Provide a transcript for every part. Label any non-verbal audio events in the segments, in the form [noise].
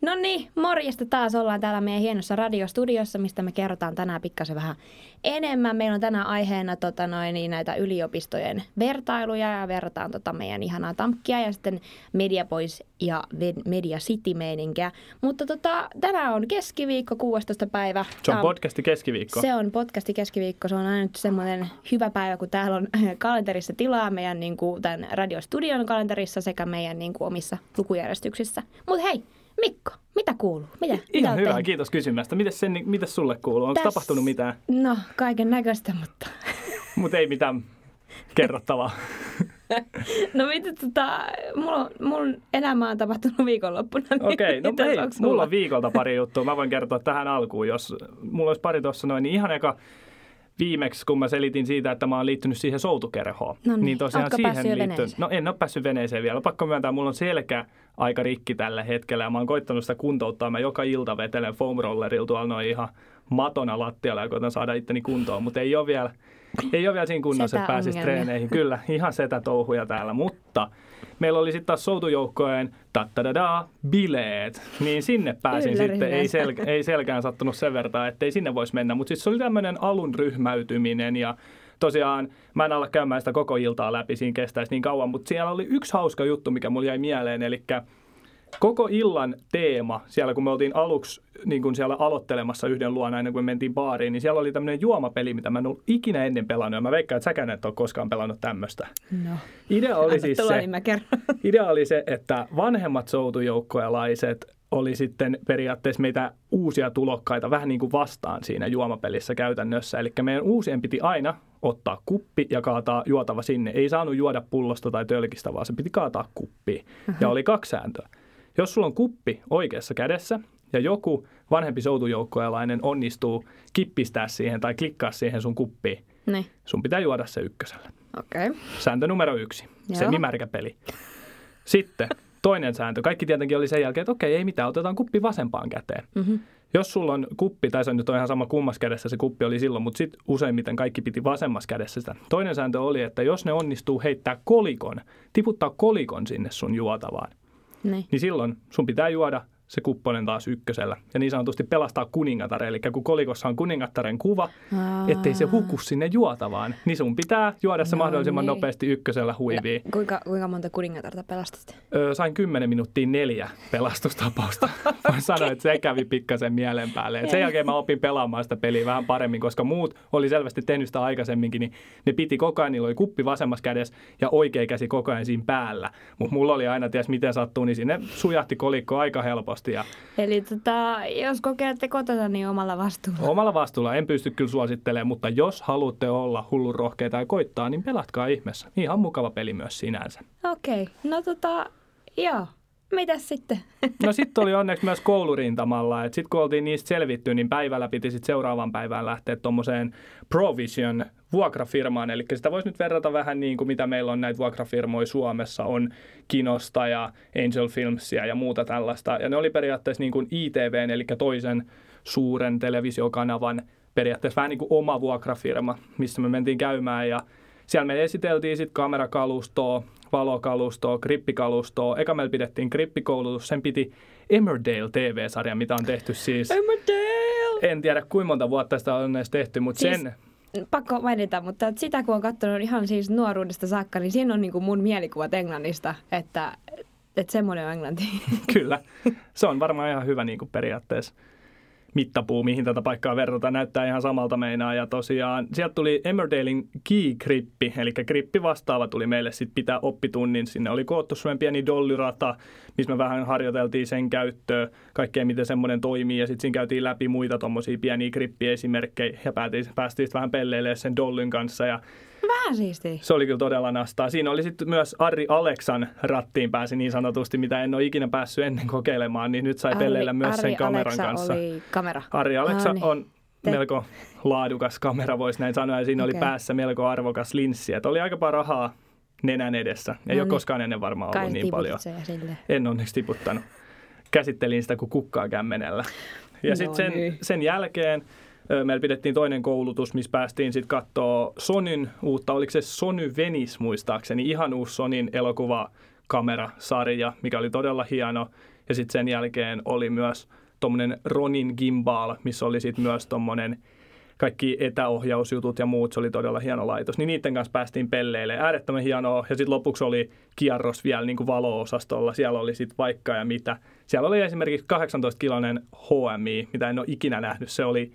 No niin, morjesta taas ollaan täällä meidän hienossa radiostudiossa, mistä me kerrotaan tänään pikkasen vähän enemmän. Meillä on tänään aiheena tota, noin, niin näitä yliopistojen vertailuja ja verrataan tota, meidän ihanaa Tamkkia ja sitten Media Boys ja Media City meininkiä. Mutta tota, tänään on keskiviikko, 16. päivä. Se on podcasti keskiviikko. Se on podcasti keskiviikko. Se on aina nyt semmoinen hyvä päivä, kun täällä on [laughs] kalenterissa tilaa meidän niin kuin, tämän radiostudion kalenterissa sekä meidän niin kuin, omissa lukujärjestyksissä. Mutta hei, Mikko, mitä kuuluu? Mitä, Ihan mitä hyvä, tehnyt? kiitos kysymästä. Mites, sen, mites sulle kuuluu? Onko Täs- tapahtunut mitään? No, kaiken näköistä, mutta... [laughs] Mutta ei mitään kerrottavaa. [laughs] No mitä tota, mulla, mun elämä on tapahtunut viikonloppuna. Niin Okei, no mitäs hei, mulla on viikolta pari juttua. Mä voin kertoa tähän alkuun, jos mulla olisi pari tuossa noin. Niin ihan eka viimeksi, kun mä selitin siitä, että mä oon liittynyt siihen soutukerhoon. No niin, niin tosiaan siihen liittyen. No en ole päässyt veneeseen vielä. Pakko myöntää, mulla on selkä aika rikki tällä hetkellä ja mä oon koittanut sitä kuntouttaa. Mä joka ilta vetelen foam rollerilla tuolla noin ihan matona lattialla ja koitan saada itteni kuntoon, mutta ei ole vielä, ei ole vielä siinä kunnossa, että pääsisi treeneihin. Kyllä, ihan setä touhuja täällä, mutta meillä oli sitten taas soutujoukkojen tattadadaa, bileet, niin sinne pääsin Ylläri sitten, ei, sel, ei selkään sattunut sen verran, ettei sinne voisi mennä, mutta siis se oli tämmöinen alun ryhmäytyminen ja tosiaan mä en ala käymään sitä koko iltaa läpi, siinä kestäisi niin kauan, mutta siellä oli yksi hauska juttu, mikä mulle jäi mieleen, eli koko illan teema, siellä kun me oltiin aluksi niin kun siellä aloittelemassa yhden luona ennen kuin me mentiin baariin, niin siellä oli tämmöinen juomapeli, mitä mä en ollut ikinä ennen pelannut. Ja mä veikkaan, että säkään et ole koskaan pelannut tämmöistä. No. Idea oli Anna siis tulla, se, niin [laughs] idea oli se, että vanhemmat soutujoukkojalaiset oli sitten periaatteessa meitä uusia tulokkaita vähän niin kuin vastaan siinä juomapelissä käytännössä. Eli meidän uusien piti aina ottaa kuppi ja kaataa juotava sinne. Ei saanut juoda pullosta tai tölkistä, vaan se piti kaataa kuppiin. Ja oli kaksi sääntöä. Jos sulla on kuppi oikeassa kädessä ja joku vanhempi soutujoukkojalainen onnistuu kippistää siihen tai klikkaa siihen sun kuppiin, Niin, sun pitää juoda se ykkösellä. Okay. Sääntö numero yksi, Joo. semimärkäpeli. Sitten toinen sääntö. Kaikki tietenkin oli sen jälkeen, että okei, ei mitään, otetaan kuppi vasempaan käteen. Mm-hmm. Jos sulla on kuppi, tai se on nyt ihan sama kummassa kädessä se kuppi oli silloin, mutta sitten useimmiten kaikki piti vasemmassa kädessä sitä. Toinen sääntö oli, että jos ne onnistuu heittää kolikon, tiputtaa kolikon sinne sun juotavaan, Niin. niin silloin sun pitää juoda se kupponen taas ykkösellä. Ja niin sanotusti pelastaa kuningatar, eli kun kolikossa on kuningattaren kuva, Aa. ettei se huku sinne juotavaan, niin sun pitää juoda se No mahdollisimman niin. nopeasti ykkösellä huiviin. Ja kuinka, kuinka monta kuningatarta pelastit? Öö, sain 10 minuuttia neljä pelastustapausta. [laughs] Voin sanoa, että se kävi pikkasen mielen päälle. Et sen jälkeen mä opin pelaamaan sitä peliä vähän paremmin, koska muut oli selvästi tehnyt sitä aikaisemminkin, niin ne piti koko ajan, niillä oli kuppi vasemmassa kädessä ja oikea käsi koko ajan siinä päällä. Mutta mulla oli aina, ties miten sattuu, niin sinne sujahti kolikko aika helposti ja Eli tota, jos kokeilette kotona, niin omalla vastuulla. omalla vastuulla en pysty kyllä suosittelemaan, mutta jos haluatte olla hullun rohkeita ja koittaa, niin pelatkaa ihmeessä. Ihan mukava peli myös sinänsä. Okei, okay. no tota, joo. Mitäs sitten? [laughs] No sitten oli onneksi myös koulurintamalla, sitten kun oltiin niistä selvitty, niin päivällä piti sitten seuraavan päivään lähteä tuommoiseen Provision vuokrafirmaan, eli sitä voisi nyt verrata vähän niin kuin mitä meillä on näitä vuokrafirmoja Suomessa, on Kinosta ja Angel Filmsia ja muuta tällaista, ja ne oli periaatteessa niin kuin ITVn, eli toisen suuren televisiokanavan periaatteessa vähän niin kuin oma vuokrafirma, missä me mentiin käymään ja siellä me esiteltiin sitten kamerakalustoa, valokalustoa, grippikalustoa. Eka meillä pidettiin grippikoulutus, sen piti Emmerdale TV-sarja, mitä on tehty siis, Emmerdale! en tiedä kuinka monta vuotta sitä on edes tehty, mutta Siis- sen, Pakko mainita, mutta sitä kun on katsonut ihan siis nuoruudesta saakka, niin siinä on niin kuin mun mielikuvat Englannista, että, että semmoinen on Englanti. [laughs] kyllä, se on varmaan ihan hyvä niin kuin periaatteessa mittapuu, mihin tätä paikkaa verrataan, näyttää ihan samalta meinaa. Ja tosiaan sieltä tuli Emmerdalein Key-grippi, eli grippi vastaava tuli meille sitten pitää oppitunnin. Sinne oli koottu semmoinen pieni dollyrata, missä me vähän harjoiteltiin sen käyttöä, kaikkea miten semmoinen toimii. Ja sitten siinä käytiin läpi muita tuommoisia pieniä grippiesimerkkejä ja päästiin sit vähän pelleilemään sen dollyn kanssa. Ja Vähän siistiä. se oli kyllä todella nastaa. Siinä oli sitten myös Arri Aleksan rattiin pääsi niin sanotusti, mitä en ole ikinä päässyt ennen kokeilemaan, niin nyt sai pelleillä myös sen kameran Alexa kanssa. oli kamera. Ari Aleksa Ah, niin. on Te- melko laadukas kamera, voisi näin sanoa, ja siinä oli Okei. päässä melko arvokas linssi. Että oli aika paljon rahaa nenän edessä. Ei No ole niin. koskaan ennen varmaan Kai ollut niin paljon. Sille. En onneksi tiputtanut. Käsittelin sitä kuin kukkaa kämmenellä. Ja No sitten sen, niin. sen jälkeen meillä pidettiin toinen koulutus, missä päästiin sitten katsoa Sonyn uutta, oliko se Sony Venice muistaakseni, ihan uusi Sonyn elokuvakamerasarja, mikä oli todella hieno. Ja sitten sen jälkeen oli myös tuommoinen Ronin Gimbal, missä oli sitten myös tuommoinen kaikki etäohjausjutut ja muut, se oli todella hieno laitos. Niin niiden kanssa päästiin pelleille. Äärettömän hienoa. Ja sitten lopuksi oli kierros vielä niin kuin valo-osastolla. Siellä oli sitten vaikka ja mitä. Siellä oli esimerkiksi 18-kiloinen HMI, mitä en ole ikinä nähnyt. Se oli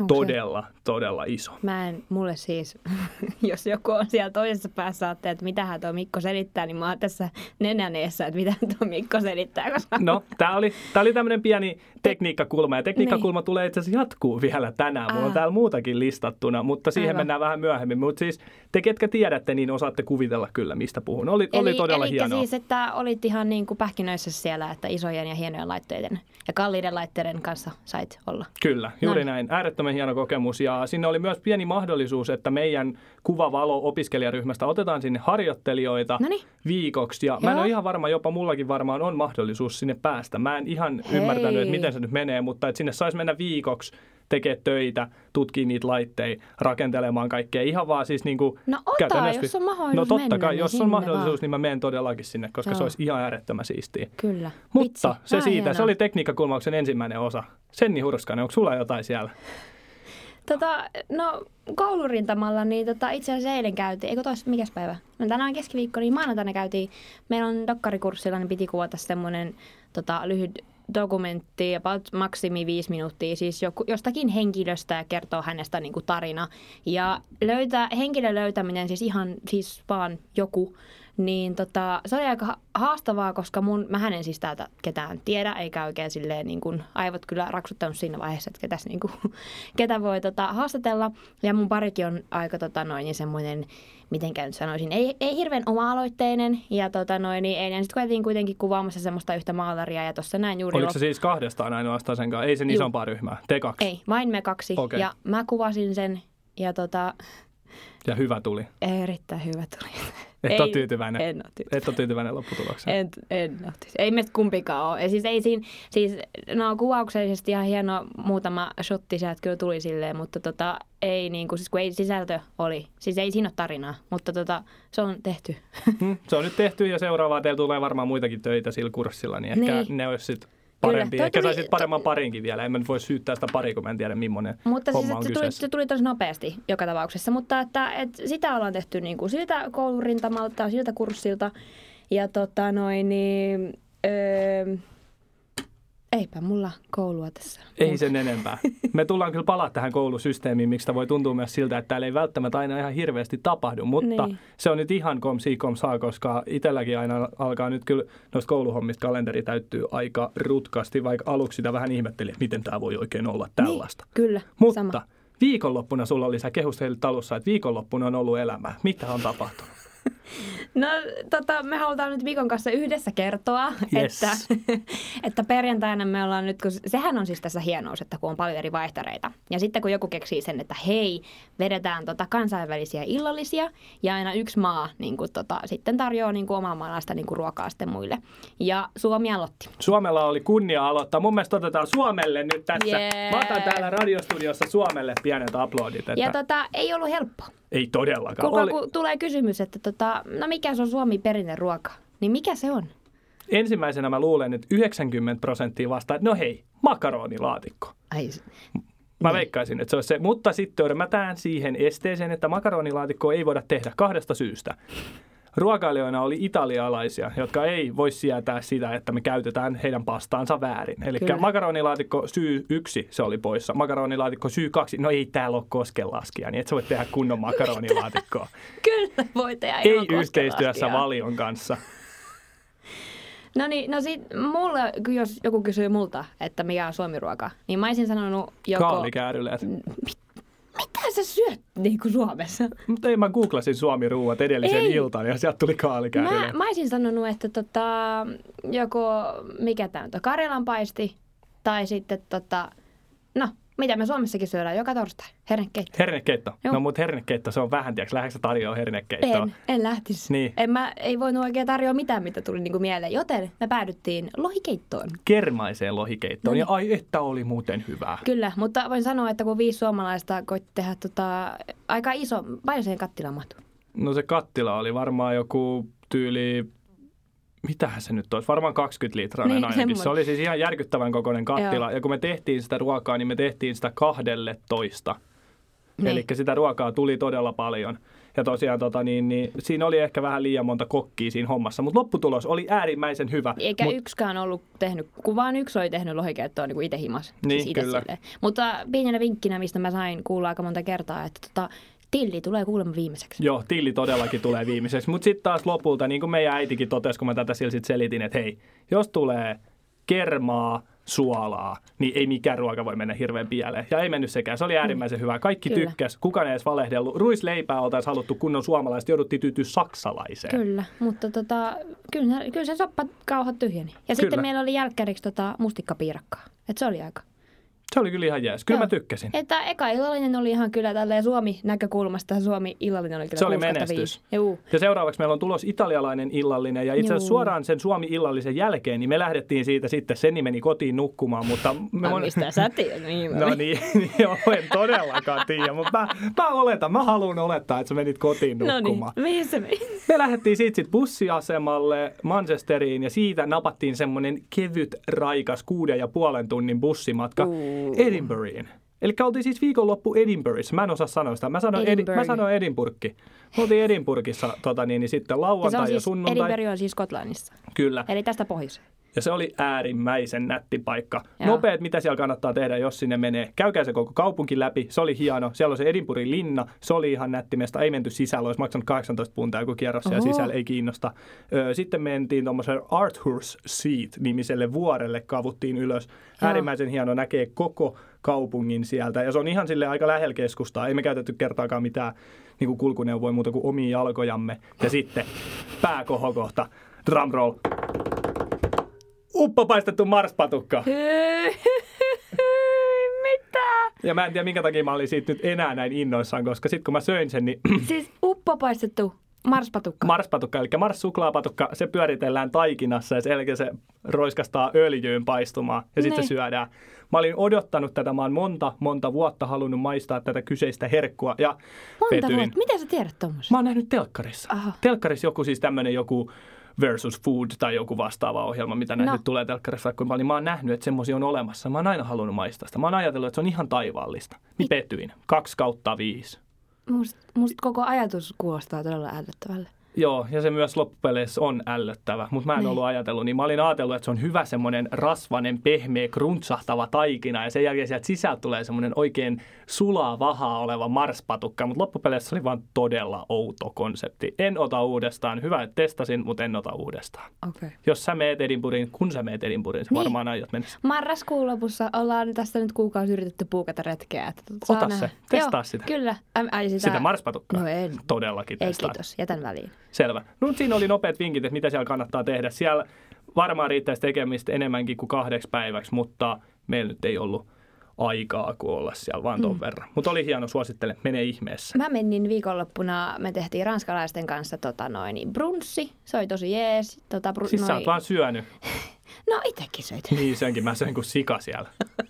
Onko todella, se? todella iso. Mä en, mulle siis, [laughs] jos joku on siellä toisessa päässä, ajattelee, että mitähän tuo Mikko selittää, niin mä oon tässä nenäneessä, että mitä tuo Mikko selittää. Koska... No, tää oli, tää oli tämmöinen pieni tekniikkakulma, ja tekniikkakulma niin. tulee itse asiassa jatkuu vielä tänään. Mulla on täällä muutakin listattuna, mutta siihen Aivan. mennään vähän myöhemmin. Mutta siis te, ketkä tiedätte, niin osaatte kuvitella kyllä, mistä puhun. Oli, eli, oli todella eli hienoa. siis, että olit ihan niin kuin pähkinöissä siellä, että isojen ja hienojen laitteiden ja kalliiden laitteiden kanssa sait olla. Kyllä, juuri no. näin. Äärettömän hieno kokemus ja sinne oli myös pieni mahdollisuus, että meidän kuvavalo-opiskelijaryhmästä otetaan sinne harjoittelijoita Noniin. viikoksi. Ja Joo. mä en ole ihan varma, jopa mullakin varmaan on mahdollisuus sinne päästä. Mä en ihan Hei. ymmärtänyt, että miten se nyt menee, mutta että sinne saisi mennä viikoksi tekee töitä, tutkii niitä laitteita, rakentelemaan kaikkea. Ihan vaan siis niin kuin No ota, jos on mahdollisuus No totta kai, niin jos on mahdollisuus, vaan. niin mä menen todellakin sinne, koska Joo. se olisi ihan äärettömän siistiä. Kyllä. Mutta Vitsi, se siitä, hienoa. se oli tekniikkakulmauksen ensimmäinen osa. Senni Hurskainen, onko sulla jotain siellä? Tota, no koulurintamalla, niin tota, itse asiassa eilen käytiin, eikö tois, mikäs päivä? No tänään keskiviikko, niin maanantaina käytiin, meillä on dokkarikurssilla, niin piti kuvata semmoinen tota, lyhyt dokumentti, about maksimi viisi minuuttia, siis joku, jostakin henkilöstä ja kertoo hänestä niin kuin tarina. Ja löytää, henkilön löytäminen, siis ihan siis vaan joku, niin tota, se oli aika haastavaa, koska mun, mä en siis täältä ketään tiedä, eikä oikein silleen niin kuin, aivot kyllä raksuttanut siinä vaiheessa, että ketäs, niin kuin, [laughs] ketä voi tota, haastatella. Ja mun parikin on aika tota, noin, niin semmoinen, miten nyt sanoisin, ei, ei hirveän oma-aloitteinen. Ja tota, noin, niin eilen sitten koettiin kuitenkin kuvaamassa semmoista yhtä maalaria. Ja tuossa näin juuri... Oliko se siis kahdestaan ainoastaan sen kanssa? Ei sen Juh. isompaa ryhmää? Te kaksi? Ei, vain me kaksi. Okay. Ja mä kuvasin sen ja tota... Ja hyvä tuli. Erittäin hyvä tuli. [laughs] Et ole tyytyväinen. En ole tyytyväinen. Et ole tyytyväinen lopputulokseen. En, en ole Ei meistä kumpikaan ole. siis ei siinä, siis no kuvauksellisesti ihan hieno muutama shotti sieltä kyllä tuli silleen, mutta tota, ei niin kuin, siis kun ei sisältö oli. Siis ei siinä ole tarinaa, mutta tota, se on tehty. Hmm, se on nyt tehty ja seuraavaa teillä tulee varmaan muitakin töitä sillä kurssilla, niin ehkä niin. ne olisi sitten parempi. Ehkä tuli, saisit paremman parinkin vielä. En mä nyt voi syyttää sitä pari, kun mä en tiedä, millainen Mutta homma siis, on se, tuli, se tuli tosi nopeasti joka tapauksessa. Mutta että, että sitä ollaan tehty niin kuin siltä koulurintamalta, siltä kurssilta. Ja tota noin, niin, öö, Eipä mulla koulua tässä. Ei sen enempää. Me tullaan kyllä palaa tähän koulusysteemiin, miksi voi tuntua myös siltä, että täällä ei välttämättä aina ihan hirveästi tapahdu, mutta niin. se on nyt ihan kom si kom saa, koska itselläkin aina alkaa nyt kyllä noista kouluhommista kalenteri täyttyy aika rutkasti, vaikka aluksi sitä vähän ihmetteli, että miten tämä voi oikein olla tällaista. Niin, kyllä, Mutta sama. viikonloppuna sulla oli sä kehustelit alussa, että viikonloppuna on ollut elämää. Mitä on tapahtunut? [laughs] [laughs] No tota, me halutaan nyt viikon kanssa yhdessä kertoa, yes. että, [laughs] että perjantaina me ollaan nyt, kun sehän on siis tässä hienous, että kun on paljon eri vaihtareita. Ja sitten kun joku keksii sen, että hei, vedetään tota kansainvälisiä illallisia ja aina yksi maa niin kuin, tota, sitten tarjoaa niin kuin, omaa maalaista niin kuin, ruokaa sitten muille. Ja Suomi aloitti. Suomella oli kunnia aloittaa. Mun mielestä otetaan Suomelle nyt tässä. Yeah. Mä otan täällä radiostudiossa Suomelle pienet aplodit. Että... Ja tota, ei ollut helppoa. Ei todellakaan. Kuulkaa, Oli... kun tulee kysymys, että tota, no mikä se on Suomi ruoka, niin mikä se on? Ensimmäisenä mä luulen, että 90 prosenttia vastaa, että no hei, makaronilaatikko. Ai, Mä niin. veikkaisin, että se olisi se. Mutta sitten törmätään siihen esteeseen, että makaronilaatikkoa ei voida tehdä kahdesta syystä ruokailijoina oli italialaisia, jotka ei voi sietää sitä, että me käytetään heidän pastaansa väärin. Eli makaronilaatikko syy yksi, se oli poissa. Makaronilaatikko syy kaksi, no ei täällä ole koskenlaskija, niin et sä voi tehdä kunnon makaronilaatikkoa. [laughs] Kyllä voi tehdä Ei yhteistyössä valion kanssa. No niin, no sit mulle, jos joku kysyy multa, että mikä on suomiruoka, niin mä olisin sanonut joko... Kaalikääryleet. Mitä sä syöt niin kuin Suomessa? Mutta ei, mä googlasin Suomi-ruuat edellisen ei. iltaan ja sieltä tuli kaalikäärilleen. Mä, mä olisin sanonut, että tota, joko, mikä tämä on, karjalanpaisti tai sitten tota, no mitä me Suomessakin syödään joka torstai? Hernekeitto. Hernekeitto. Joo. No mutta hernekeitto, se on vähän, tiedätkö, lähdetkö tarjoaa hernekeittoa? En, en lähtisi. Niin. En mä, ei voinut oikein tarjoa mitään, mitä tuli niinku mieleen, joten me päädyttiin lohikeittoon. Kermaiseen lohikeittoon, no niin. ja ai että oli muuten hyvää. Kyllä, mutta voin sanoa, että kun viisi suomalaista koitti tehdä tota, aika iso, paljon siihen kattilaan mahtuu? No se kattila oli varmaan joku tyyli mitähän se nyt olisi, varmaan 20 litrainen Niin, ainakin. semmoinen. Se oli siis ihan järkyttävän kokoinen kattila. Joo. Ja kun me tehtiin sitä ruokaa, niin me tehtiin sitä kahdelle toista. Niin. Eli sitä ruokaa tuli todella paljon. Ja tosiaan tota, niin, niin, siinä oli ehkä vähän liian monta kokkia siinä hommassa, mutta lopputulos oli äärimmäisen hyvä. Eikä Mut- yksikään ollut tehnyt, kun vaan yksi oli tehnyt lohikerttoa niin itse himas. Niin, ite kyllä. silleen. Mutta pienenä vinkkinä, mistä mä sain kuulla aika monta kertaa, että tota, tilli tulee kuulemma viimeiseksi. Joo, tilli todellakin tulee viimeiseksi. Mutta sitten taas lopulta, niin kuin meidän äitikin totesi, kun mä tätä sillä sit selitin, että hei, jos tulee kermaa, suolaa, niin ei mikään ruoka voi mennä hirveän pieleen. Ja ei mennyt sekään. Se oli äärimmäisen hyvä. Kaikki Kyllä. tykkäs. Kukaan ei edes valehdellut. Ruisleipää oltaisiin haluttu kunnon suomalaista. Jouduttiin tyytyä saksalaiseen. Kyllä, mutta tota, kyllä, kyllä se soppa kauhat tyhjeni. Ja sitten Kyllä. meillä oli jälkkäriksi tota mustikkapiirakkaa. Et se oli aika. Se oli kyllä ihan jees. Kyllä Joo. mä tykkäsin. Että eka illallinen oli ihan kyllä tälleen Suomi-näkökulmasta. Suomi illallinen oli kyllä Se oli 6/5. menestys. Juu. Ja seuraavaksi meillä on tulos italialainen illallinen. Ja itse asiassa suoraan sen Suomi-illallisen jälkeen, niin me lähdettiin siitä sitten. Senni meni kotiin nukkumaan, mutta... Me Ai, mistä sä tiedät? Niin, No niin, [laughs] niin joo, en todellakaan tiedä, mutta mä, mä oletan, mä haluan olettaa, että sä menit kotiin No niin, nukkumaan. mihin se meni? Me lähdettiin siitä sit bussiasemalle Manchesteriin ja siitä napattiin semmoinen kevyt, raikas kuuden ja puolen tunnin bussimatka Uu. Edinburghiin. Eli oltiin siis viikonloppu Edinburghissa. Mä en osaa sanoa sitä. Mä sanoin, Edi, mä sanoin Edinburghi. Me oltiin Edinburghissa tota niin, niin sitten lauantai ja, siis, sunnuntai. Edinburgh on siis Skotlannissa. Kyllä. Eli tästä pohjoiseen. Ja se oli äärimmäisen nätti paikka. Joo. Nopeet, mitä siellä kannattaa tehdä, jos sinne menee. Käykää se koko kaupunki läpi. Se oli hieno. Siellä on se Edinburghin linna. Se oli ihan nätti mesta. Ei menty sisällä. Olisi maksanut 18 puntaa joku kierros siellä Oho. sisällä. Ei kiinnosta. Sitten mentiin tuommoiselle Arthur's Seat-nimiselle vuorelle. Kavuttiin ylös. Joo. Äärimmäisen hieno. Näkee koko kaupungin sieltä. Ja se on ihan sille aika lähellä keskustaa. Ei me käytetty kertaakaan mitään niin kuin kulkuneuvoja muuta kuin omia jalkojamme. Ja sitten pääkohokohta. Drumroll. Uppopaistettu marspatukka. Mitä? Ja mä en tiedä, minkä takia mä olin siitä nyt enää näin innoissaan, koska sitten kun mä söin sen, niin [clears throat] Siis uppopaistettu marspatukka. marspatukka, eli mars-suklaapatukka, se pyöritellään taikinassa ja sen jälkeen se roiskastaa öljyyn paistumaan ja sitten se Niin. syödään. Mä olin odottanut tätä, mä oon monta, monta vuotta halunnut maistaa tätä kyseistä herkkua ja Monta vuotta. Miten sä tiedät tommosen? Mä oon nähnyt telkkarissa. Aha. Telkkarissa joku siis tämmönen joku versus food tai joku vastaava ohjelma, mitä näitä No. nyt tulee telkkarissa vaikka kuinka paljon. Mä oon nähnyt, että semmoisia on olemassa. Mä oon aina halunnut maistaa sitä. Mä oon ajatellut, että se on ihan taivaallista. Niin petyin. Kaksi kautta viisi. Musta must koko ajatus kuulostaa todella älyttävälle. Joo, ja se myös loppupeleissä on ällöttävä, mutta mä en Niin. ollut ajatellut, niin mä olin ajatellut, että se on hyvä semmoinen rasvanen, pehmeä, kruntsahtaava taikina, ja sen jälkeen sieltä sisältä tulee semmoinen oikein sulaa vahaa oleva marspatukka, mutta loppupeleissä se oli vaan todella outo konsepti. En ota uudestaan, hyvä, että testasin, mutta en ota uudestaan. Okay. Jos sä meet Edinburghin, kun sä meet Edinburghin, sä Niin. varmaan aiot mennä. Marraskuun lopussa ollaan tästä nyt kuukausi yritetty puukata retkeä. Että saa Ota nähdä. se, testaa Joo, sitä. Kyllä. Ai sitä, Sitä marspatukkaa. No en. Todellakin Ei testaa. kiitos, jätän väliin. Selvä. No siinä oli nopeat vinkit, että mitä siellä kannattaa tehdä. Siellä varmaan riittäisi tekemistä enemmänkin kuin kahdeksi päiväksi, mutta meillä nyt ei ollut aikaa kuin olla siellä vaan ton mm. verran. Mutta oli hieno, suosittelen, mene ihmeessä. Mä menin viikonloppuna, me tehtiin ranskalaisten kanssa tota noin, brunssi. Se oli tosi jees. Tota, bru- Siis sä oot vaan syönyt. [laughs] No itekin söit. Niin senkin mä söin kuin sika siellä. [laughs]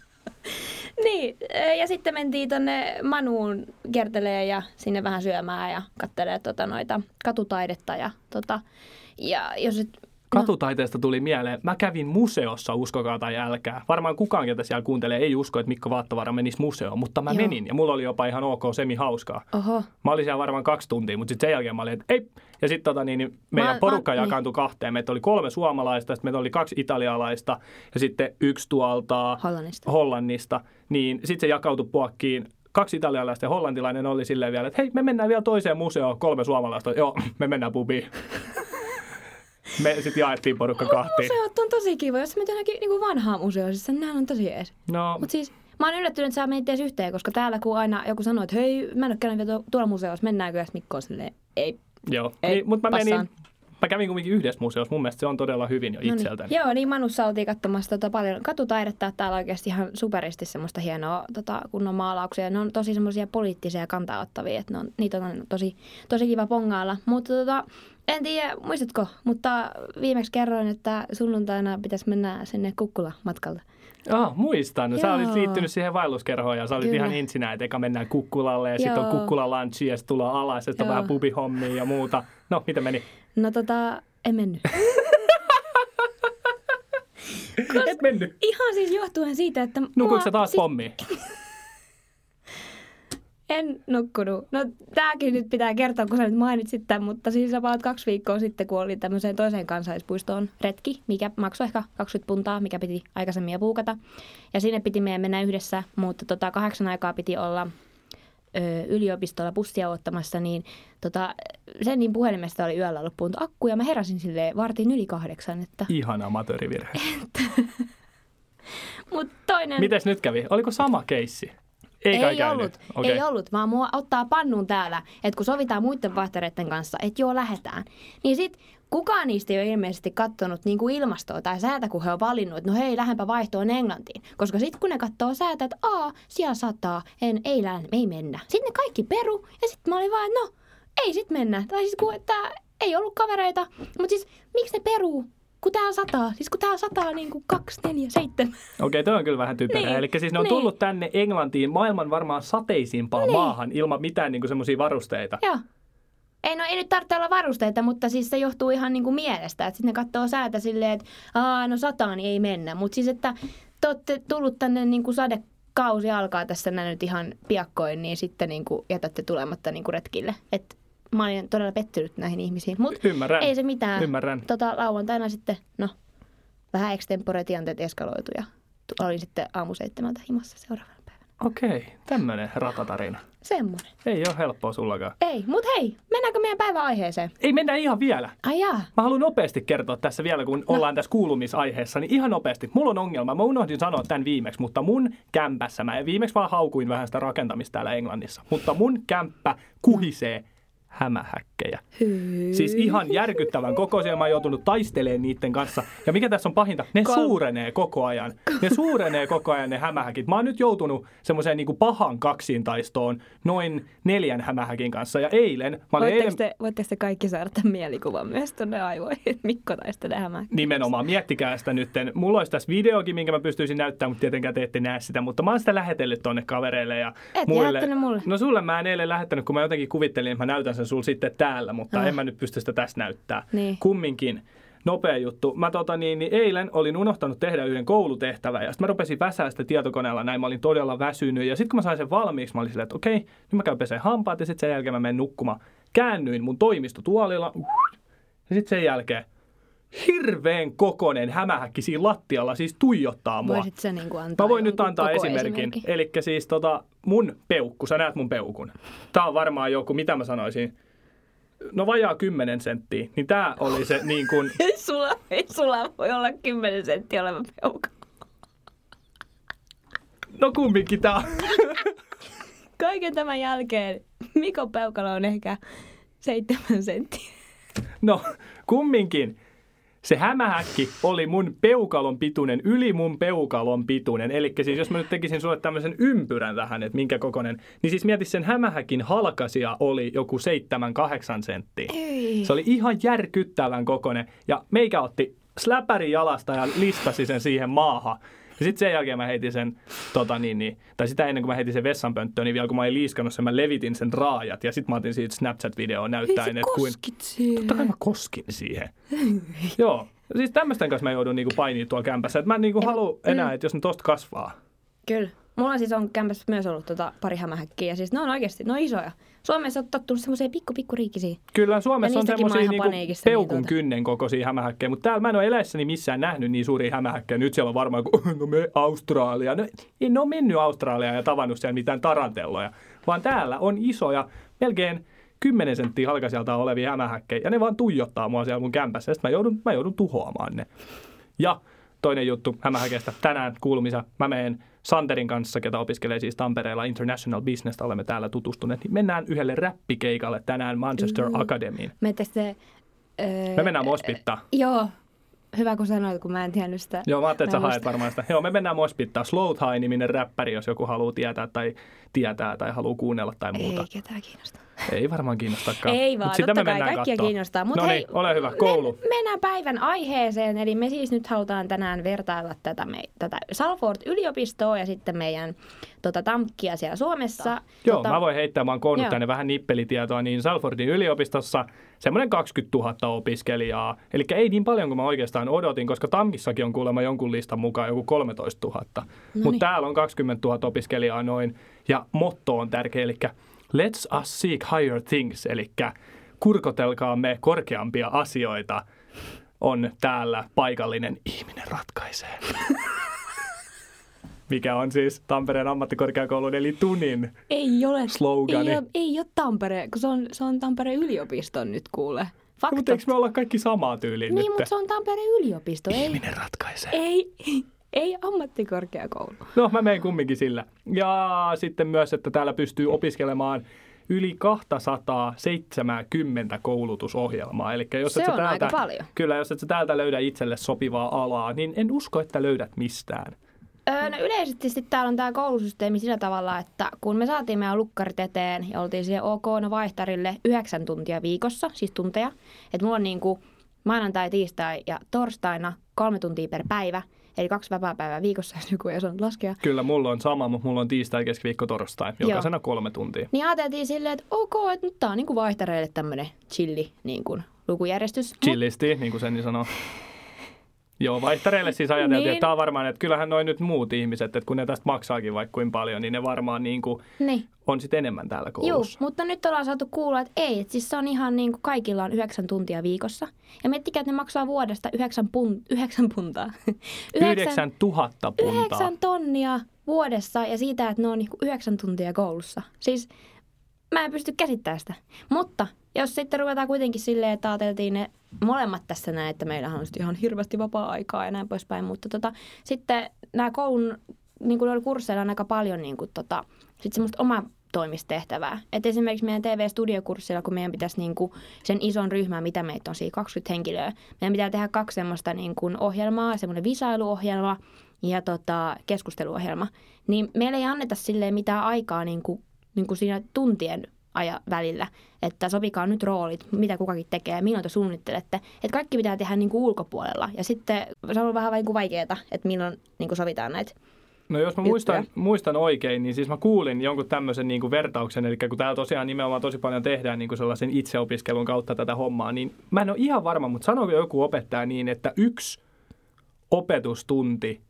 niin, ja sitten mentiin tonne Manuun kertelee ja sinne vähän syömään ja kattelee tota noita katutaidetta. Ja, tota, ja jos et, Katutaiteesta tuli mieleen, mä kävin museossa, uskokaa tai älkää. Varmaan kukaan, ketä siellä kuuntelee, ei usko, että Mikko Vaattavara menisi museoon, mutta mä Joo. menin ja mulla oli jopa ihan ok semi hauskaa. oho, Mä olin siellä varmaan kaksi tuntia, mutta sitten sen jälkeen mä olin, että ei. Ja sitten tota, niin, niin meidän Mä- porukka mä- niin. jakaantui kahteen. Meitä oli kolme suomalaista, sitten meitä oli kaksi italialaista ja sitten yksi tuolta Hollannista. Hollannista. Niin sitten se jakautui puokkiin. Kaksi italialaista ja hollantilainen oli silleen vielä, että hei, me mennään vielä toiseen museoon, kolme suomalaista. Joo, [laughs] me mennään pubiin. Me sitten jaettiin porukka kahtiin. Museot on tosi kiva. Jos menet johonkin niin vanhaan museoon, siis nehän on tosi jees. No, Mutta siis mä oon yllättynyt, että sä menit edes yhteen, koska täällä kun aina joku sanoo, että hei, mä en ole käynyt vielä tuo- tuolla museossa, mennäänkö? Ja sit Mikko on silleen, ei. joo. Ei, Niin, mutta mä menin, mä kävin kuitenkin yhdessä museossa. Mun mielestä se on todella hyvin jo No itseltäni. Joo, niin Manussa oltiin katsomassa tota paljon katutaidetta, että täällä on oikeasti ihan superisti semmoista hienoa tota, kunnon maalauksia. Ne on tosi semmoisia poliittisia ja kantaottavia, että ne on, niitä on tosi, tosi kiva pongailla. Mutta tota, en tiedä, muistatko, mutta viimeksi kerroin, että sunnuntaina pitäisi mennä sinne Kukkula-matkalle. Ah, muistan. Sä Joo. olit liittynyt siihen vaelluskerhoon ja sä olit Kyllä. ihan ensinnä, että eka mennään kukkulalle ja sitten on kukkula ja sitten tullaan alas ja sitten vähän pubihommia ja muuta. No, miten meni? No tota, en mennyt. [laughs] Et mennyt. Ihan siis johtuen siitä, että... Nukuiko sä taas siis, pommiin? [laughs] En nukkunut. No tääkin nyt pitää kertoa, kun sä nyt mainitsit tämän, mutta siis about kaksi viikkoa sitten, kun oli tämmöiseen toiseen kansallispuistoon retki, mikä maksoi ehkä 20 puntaa, mikä piti aikaisemmin jo puukata. Ja sinne piti meidän mennä yhdessä, mutta tota, kahdeksan aikaa piti olla ö, yliopistolla bussia ottamassa, niin tota, sen niin puhelimesta oli yöllä loppuun akku ja mä heräsin sille vartin yli kahdeksan. Että... Ihan amatöörivirhe. [laughs] Mut toinen... Mites nyt kävi? Oliko sama keissi? Ei, ei ollut, okay. ei ollut, vaan mua ottaa pannun täällä, että kun sovitaan muiden vahtereiden kanssa, että joo, lähetään. Niin sit kukaan niistä ei ole ilmeisesti katsonut niin kuin ilmastoa tai säätä, kun he on valinnut, että no hei, lähempä vaihtoon Englantiin. Koska sitten kun ne katsoo säätä, että aa, siellä sataa, en, ei, ei mennä. Sitten ne kaikki peru ja sitten mä olin vaan, että no, ei sit mennä. Tai siis kun, että ei ollut kavereita. Mutta siis miksi ne peruu? Kun täällä sataa, siis kun täällä sataa niin kuin kaksi, neljä, seitsemän. Okei, toi on kyllä vähän typerää. Niin, Eli siis ne on niin. tullut tänne Englantiin maailman varmaan sateisimpaan niin. maahan ilman mitään niin semmoisia varusteita. Joo. Ei, no ei nyt tarvitse olla varusteita, mutta siis se johtuu ihan niin kuin mielestä. Että sitten ne katsoo säätä silleen, että Aa, no sataa, niin ei mennä. Mutta siis, että te olette tullut tänne niin kuin sadekausi alkaa tässä näin nyt ihan piakkoin, niin sitten niin kuin jätätte tulematta niin kuin retkille. Että mä olin todella pettynyt näihin ihmisiin. Mutta ei se mitään. Ymmärrän. Tota, lauantaina sitten, no, vähän extempore tilanteet eskaloitu ja olin sitten aamu seitsemältä himassa seuraavana päivänä. Okei, tämmöinen ratatarina. Semmoinen. Ei ole helppoa sullakaan. Ei, mutta hei, mennäänkö meidän päivän aiheeseen? Ei mennä ihan vielä. Ai jaa. Mä haluan nopeasti kertoa tässä vielä, kun no. ollaan tässä kuulumisaiheessa, niin ihan nopeasti. Mulla on ongelma. Mä unohdin sanoa tämän viimeksi, mutta mun kämpässä, mä viimeksi vaan haukuin vähän sitä rakentamista täällä Englannissa, mutta mun kämppä kuhisee hämähäkkejä. Hyy. Siis ihan järkyttävän kokoisia. Mä oon joutunut taistelemaan niiden kanssa. Ja mikä tässä on pahinta? Ne Kol- suurenee koko ajan. Ne suurenee koko ajan ne hämähäkit. Mä oon nyt joutunut semmoiseen niin pahan kaksintaistoon noin neljän hämähäkin kanssa. Ja eilen... Mä olin voitteko, eilen... te, voitteko te kaikki saada tämän mielikuvan myös tuonne aivoihin? [laughs] Mikko taistelee hämähäkkiä. Nimenomaan. Miettikää sitä nyt. Mulla olisi tässä videokin, minkä mä pystyisin näyttämään, mutta tietenkään te ette näe sitä. Mutta mä oon sitä lähetellyt tonne kavereille. Ja Et muille. mulle. No sulle mä en eilen lähettänyt, kun mä jotenkin kuvittelin, että mä näytän sen sul sitten täällä, mutta ah. en mä nyt pysty sitä tässä näyttää. Niin. Kumminkin nopea juttu. Mä tota niin, niin eilen olin unohtanut tehdä yhden koulutehtävän ja sitten mä rupesin väsää sitä tietokoneella näin. Mä olin todella väsynyt ja sitten kun mä sain sen valmiiksi, mä olin silleen, että okei, nyt mä käyn peseen hampaat ja sitten sen jälkeen mä menen nukkumaan. Käännyin mun toimistotuolilla ja sitten sen jälkeen hirveän kokonen hämähäkki siinä lattialla siis tuijottaa mua. Voisit sä niin antaa Mä voin nyt antaa esimerkin. Eli siis tota, mun peukku, sä näet mun peukun. Tää on varmaan joku, mitä mä sanoisin, no vajaa 10 senttiä, niin tää oli se [laughs] niin kuin... ei, sulla, ei sulla voi olla 10 senttiä oleva peukku. No kumminkin tää [laughs] Kaiken tämän jälkeen Mikon peukalo on ehkä 7 senttiä. No kumminkin se hämähäkki oli mun peukalon pituinen, yli mun peukalon pituinen. Eli siis jos mä nyt tekisin sulle tämmöisen ympyrän tähän, että minkä kokonen, niin siis mieti sen hämähäkin halkasia oli joku 7-8 senttiä. Ei. Se oli ihan järkyttävän kokonen. Ja meikä otti släpäri jalasta ja listasi sen siihen maahan. Ja sitten sen jälkeen mä heitin sen, tota niin, niin, tai sitä ennen kuin mä heitin sen vessanpönttöön, niin vielä kun mä olin liiskannut sen, mä levitin sen raajat. Ja sitten mä otin siitä Snapchat-videoa näyttäen, että kuin... siihen. Totta kai mä koskin siihen. [laughs] Joo. Siis tämmöisten kanssa mä joudun niinku painimaan tuolla kämpässä. Että mä en niinku halua enää, että jos ne tosta kasvaa. Kyllä. Mulla siis on kämpässä myös ollut tota pari hämähäkkiä. Ja siis ne on oikeasti, ne on isoja. Suomessa on tottunut semmoiseen pikku pikku riikisiin. Kyllä, Suomessa on semmoisia niinku peukun tuota. kynnen kokoisia hämähäkkejä, mutta täällä mä en ole eläessäni missään nähnyt niin suuria hämähäkkejä. Nyt siellä on varmaan, kun no me Australia. No, ei ne ole mennyt Australiaan ja tavannut siellä mitään tarantelloja, vaan täällä on isoja, melkein 10 senttiä halkasijalta olevia hämähäkkejä, ja ne vaan tuijottaa mua siellä mun kämpässä, ja mä joudun, mä joudun tuhoamaan ne. Ja toinen juttu hämähäkestä. Tänään kuulumisa mä menen Santerin kanssa, ketä opiskelee siis Tampereella International Business, olemme täällä tutustuneet, niin mennään yhdelle räppikeikalle tänään Manchester mm. Academyin. se, öö, me mennään Mospittaan. Joo, Hyvä kun sanoit, kun mä en tiennyt sitä. Joo, mä ajattelin, että sä haet varmaan sitä. Joo, me mennään Mospittaa. Slowth High-niminen räppäri, jos joku haluaa tietää tai tietää tai haluaa kuunnella tai muuta. Ei ketään kiinnostaa. Ei varmaan kiinnostakaan. Ei vaan, Mut sitä me kai kaikkia kattoo. kiinnostaa. Mut no niin, ole hyvä, koulu. Me, mennään päivän aiheeseen, eli me siis nyt halutaan tänään vertailla tätä, me, tätä Salford-yliopistoa ja sitten meidän tota, TAMKkia siellä Suomessa. Joo, tota, mä voin heittää, mä oon koonnut tänne vähän nippelitietoa, niin Salfordin yliopistossa – semmoinen 20 000 opiskelijaa. Eli ei niin paljon kuin mä oikeastaan odotin, koska Tammissakin on kuulemma jonkun listan mukaan joku 13 000. No Mutta niin. täällä on 20 000 opiskelijaa noin. Ja motto on tärkeä, eli let's us seek higher things, eli kurkotelkaamme korkeampia asioita on täällä paikallinen ihminen ratkaisee. [laughs] Mikä on siis Tampereen ammattikorkeakoulun eli Tunin ei ole, slogani. Ei ole, ei ole Tampere, kun se on, se on Tampereen yliopiston nyt kuule. Faktat. Mutta eikö me olla kaikki samaa tyyliin Niin, nyt? mutta se on Tampereen yliopisto. Ihminen ei, ratkaisee. Ei, ei ammattikorkeakoulu. No, mä menen kumminkin sillä. Ja sitten myös, että täällä pystyy opiskelemaan yli 270 koulutusohjelmaa. Eli jos se et on täältä, aika paljon. Kyllä, jos et sä täältä löydä itselle sopivaa alaa, niin en usko, että löydät mistään. Öö, no yleisesti täällä on tämä koulusysteemi sillä tavalla, että kun me saatiin meidän lukkarit eteen ja oltiin siihen OK no vaihtarille yhdeksän tuntia viikossa, siis tunteja. Että mulla on niin kuin maanantai, tiistai ja torstaina kolme tuntia per päivä – Eli kaksi vapaa-päivää viikossa, [laughs] jos joku ei osannut laskea. Kyllä, mulla on sama, mutta mulla on tiistai, keskiviikko, torstai. Jokaisena Joo. kolme tuntia. Niin ajateltiin silleen, että ok, että nyt tää on niin kuin vaihtareille tämmöinen chilli niin kuin lukujärjestys. Chillisti, niin kuin sen niin sanoo. Joo, vaihtareille siis ajateltiin, niin. että tämä on varmaan, että kyllähän noin nyt muut ihmiset, että kun ne tästä maksaakin vaikka kuin paljon, niin ne varmaan niin kuin niin. on sitten enemmän täällä koulussa. Joo, mutta nyt ollaan saatu kuulla, että ei, että siis se on ihan niin kuin kaikilla on yhdeksän tuntia viikossa. Ja miettikää, että ne maksaa vuodesta yhdeksän, pun, yhdeksän puntaa. [laughs] Yhdeksän tuhatta puntaa. Yhdeksän tonnia vuodessa ja siitä, että ne on niin kuin yhdeksän tuntia koulussa. Siis mä en pysty käsittämään sitä. Mutta jos sitten ruvetaan kuitenkin silleen, että ajateltiin ne molemmat tässä näin, että meillähän on ihan hirveästi vapaa-aikaa ja näin poispäin, mutta tota, sitten nämä koulun niin kuin kursseilla on aika paljon niin kuin, tota, sit semmoista oma toimistehtävää. Et esimerkiksi meidän TV-studiokurssilla, kun meidän pitäisi niin kuin sen ison ryhmän, mitä meitä on siinä 20 henkilöä, meidän pitää tehdä kaksi semmoista niin kuin ohjelmaa, semmoinen visailuohjelma ja tota, keskusteluohjelma, niin meillä ei anneta silleen mitään aikaa niin kuin, niin kuin siinä tuntien aja välillä, että sopikaa nyt roolit, mitä kukakin tekee, milloin te suunnittelette. Että kaikki pitää tehdä niin kuin ulkopuolella. Ja sitten se on vähän niin vaikeaa, että milloin niin kuin sovitaan näitä No jos mä muistan, muistan oikein, niin siis mä kuulin jonkun tämmöisen niin kuin vertauksen, eli kun täällä tosiaan nimenomaan tosi paljon tehdään niin kuin sellaisen itseopiskelun kautta tätä hommaa, niin mä en ole ihan varma, mutta sanoiko joku opettaja niin, että yksi opetustunti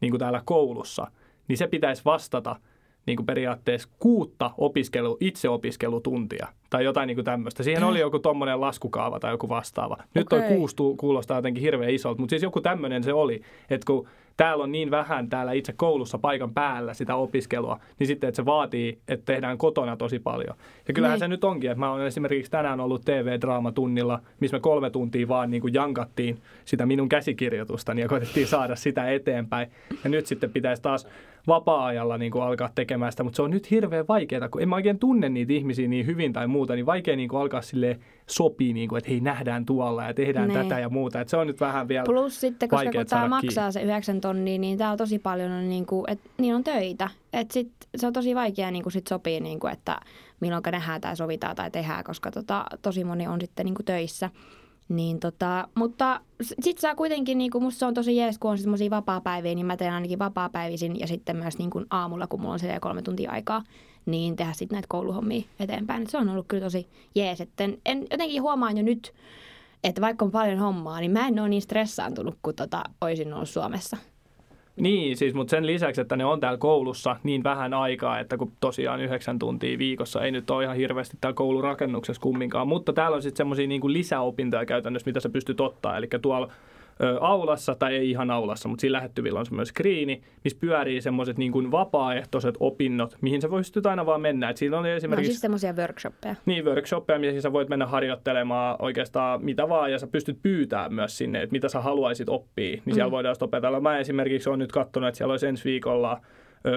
niin kuin täällä koulussa, niin se pitäisi vastata – niin kuin periaatteessa kuutta opiskelu, itseopiskelutuntia tai jotain niin kuin tämmöistä. Siihen oli joku tuommoinen laskukaava tai joku vastaava. Nyt okay. toi kuusi kuulostaa jotenkin hirveän isolta, mutta siis joku tämmöinen se oli, että kun täällä on niin vähän täällä itse koulussa paikan päällä sitä opiskelua, niin sitten että se vaatii, että tehdään kotona tosi paljon. Ja kyllähän niin. se nyt onkin, että mä olen esimerkiksi tänään ollut TV-draamatunnilla, missä me kolme tuntia vaan niin kuin jankattiin sitä minun käsikirjoitustani ja koitettiin saada sitä eteenpäin. Ja nyt sitten pitäisi taas vapaa-ajalla niin kuin alkaa tekemään sitä, mutta se on nyt hirveän vaikeaa, kun en mä oikein tunne niitä ihmisiä niin hyvin tai muuta, niin vaikea niin kuin alkaa sille sopii, niin kuin, että hei nähdään tuolla ja tehdään niin. tätä ja muuta. Että se on nyt vähän vielä Plus sitten, koska kun tämä maksaa se 9 tonnia, niin täällä tosi paljon on, niin kuin, että niin on töitä. Että sit, se on tosi vaikea niin kuin sit sopii, niin kuin, että milloin nähdään tai sovitaan tai tehdään, koska tota, tosi moni on sitten niin kuin töissä. Niin tota, mutta sitten saa kuitenkin, niin kuin musta se on tosi jees, kun on semmoisia vapaa-päiviä, niin mä teen ainakin vapaa-päivisin ja sitten myös niin kuin aamulla, kun mulla on se kolme tuntia aikaa, niin tehdä sitten näitä kouluhommia eteenpäin. Et se on ollut kyllä tosi jees. että en, en, jotenkin huomaan jo nyt, että vaikka on paljon hommaa, niin mä en ole niin stressaantunut kuin tota, olisin ollut Suomessa. Niin, siis, mutta sen lisäksi, että ne on täällä koulussa niin vähän aikaa, että kun tosiaan yhdeksän tuntia viikossa ei nyt ole ihan hirveästi täällä koulurakennuksessa kumminkaan, mutta täällä on sitten semmoisia niin lisäopintoja käytännössä, mitä sä pystyt ottaa, eli tuolla ö, aulassa, tai ei ihan aulassa, mutta siinä lähettyvillä on semmoinen skriini, missä pyörii semmoiset niin kuin vapaaehtoiset opinnot, mihin sä voisit aina vaan mennä. Et siinä on esimerkiksi... No siis semmoisia workshoppeja. Niin, workshoppeja, missä sä voit mennä harjoittelemaan oikeastaan mitä vaan, ja sä pystyt pyytämään myös sinne, että mitä sä haluaisit oppia, niin siellä mm. voidaan opetella. Mä esimerkiksi olen nyt katsonut, että siellä olisi ensi viikolla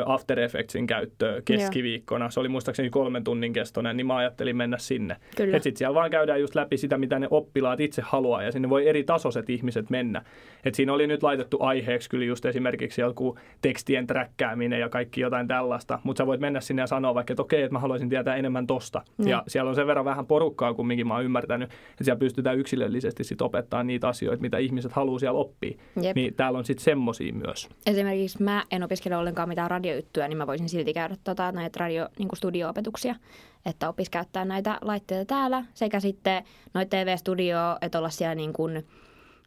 After Effectsin käyttöä keskiviikkona. Se oli muistaakseni kolmen tunnin kestoinen, niin mä ajattelin mennä sinne. Että sitten siellä vaan käydään just läpi sitä, mitä ne oppilaat itse haluaa, ja sinne voi eri tasoiset ihmiset mennä. Et siinä oli nyt laitettu aiheeksi kyllä just esimerkiksi joku tekstien träkkääminen ja kaikki jotain tällaista, mutta sä voit mennä sinne ja sanoa vaikka, että okei, että mä haluaisin tietää enemmän tosta. Mm. Ja siellä on sen verran vähän porukkaa kumminkin, mä oon ymmärtänyt, että siellä pystytään yksilöllisesti sit opettaa niitä asioita, mitä ihmiset haluaa siellä oppia. Jep. Niin täällä on sitten semmosia myös. Esimerkiksi mä en opiskele ollenkaan mitään radiojuttuja, niin mä voisin silti käydä tota, näitä radio, niin studio-opetuksia, että opis käyttää näitä laitteita täällä sekä sitten noita TV-studio, että olla siellä, niin kuin,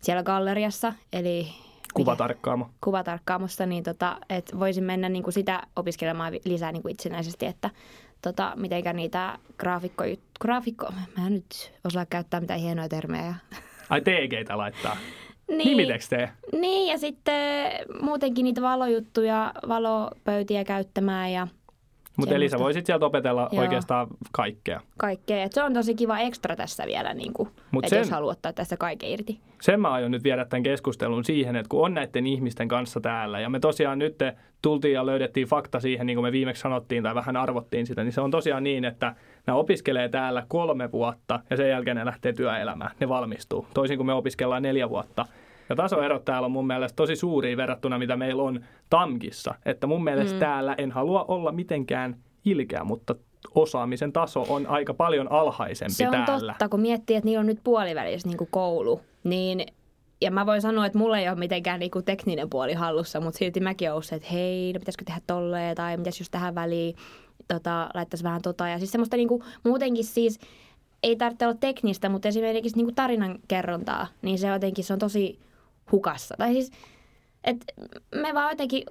siellä galleriassa, eli Kuvatarkkaamo. kuvatarkkaamossa, niin tota, että voisin mennä niin kuin sitä opiskelemaan lisää niin kuin itsenäisesti, että tota, mitenkä niitä graafikko, graafikko, mä en nyt osaa käyttää mitään hienoja termejä. Ai TGtä laittaa. [laughs] Niin, Nimiteks tee? Niin, ja sitten muutenkin niitä valojuttuja, valopöytiä käyttämään ja Mutta Elisa, Semmoista. voisit sieltä opetella Joo. oikeastaan kaikkea. kaikkea. Et se on tosi kiva ekstra tässä vielä, niin kuin, Mut sen- jos haluaa ottaa tässä kaiken irti. Sen mä aion nyt viedä tämän keskustelun siihen, että kun on näiden ihmisten kanssa täällä ja me tosiaan nyt tultiin ja löydettiin fakta siihen, niin kuin me viimeksi sanottiin tai vähän arvottiin sitä, niin se on tosiaan niin, että nämä opiskelee täällä kolme vuotta ja sen jälkeen ne lähtee työelämään, ne valmistuu. Toisin kuin me opiskellaan neljä vuotta. Ja tasoerot täällä on mun mielestä tosi suuria verrattuna, mitä meillä on TAMKissa. Että mun mielestä mm. täällä en halua olla mitenkään ilkeä, mutta osaamisen taso on aika paljon alhaisempi Se on täällä. totta, kun miettii, että niillä on nyt puolivälissä niin koulu, niin ja mä voin sanoa, että mulla ei ole mitenkään niinku tekninen puoli hallussa, mutta silti mäkin olen se, että hei, no pitäisikö tehdä tolleen tai mitäs jos tähän väliin tota, laittaisi vähän tota. Ja siis semmoista niinku, muutenkin siis ei tarvitse olla teknistä, mutta esimerkiksi niinku tarinan kerrontaa, niin se jotenkin se on tosi hukassa. Tai siis, että me vaan jotenkin,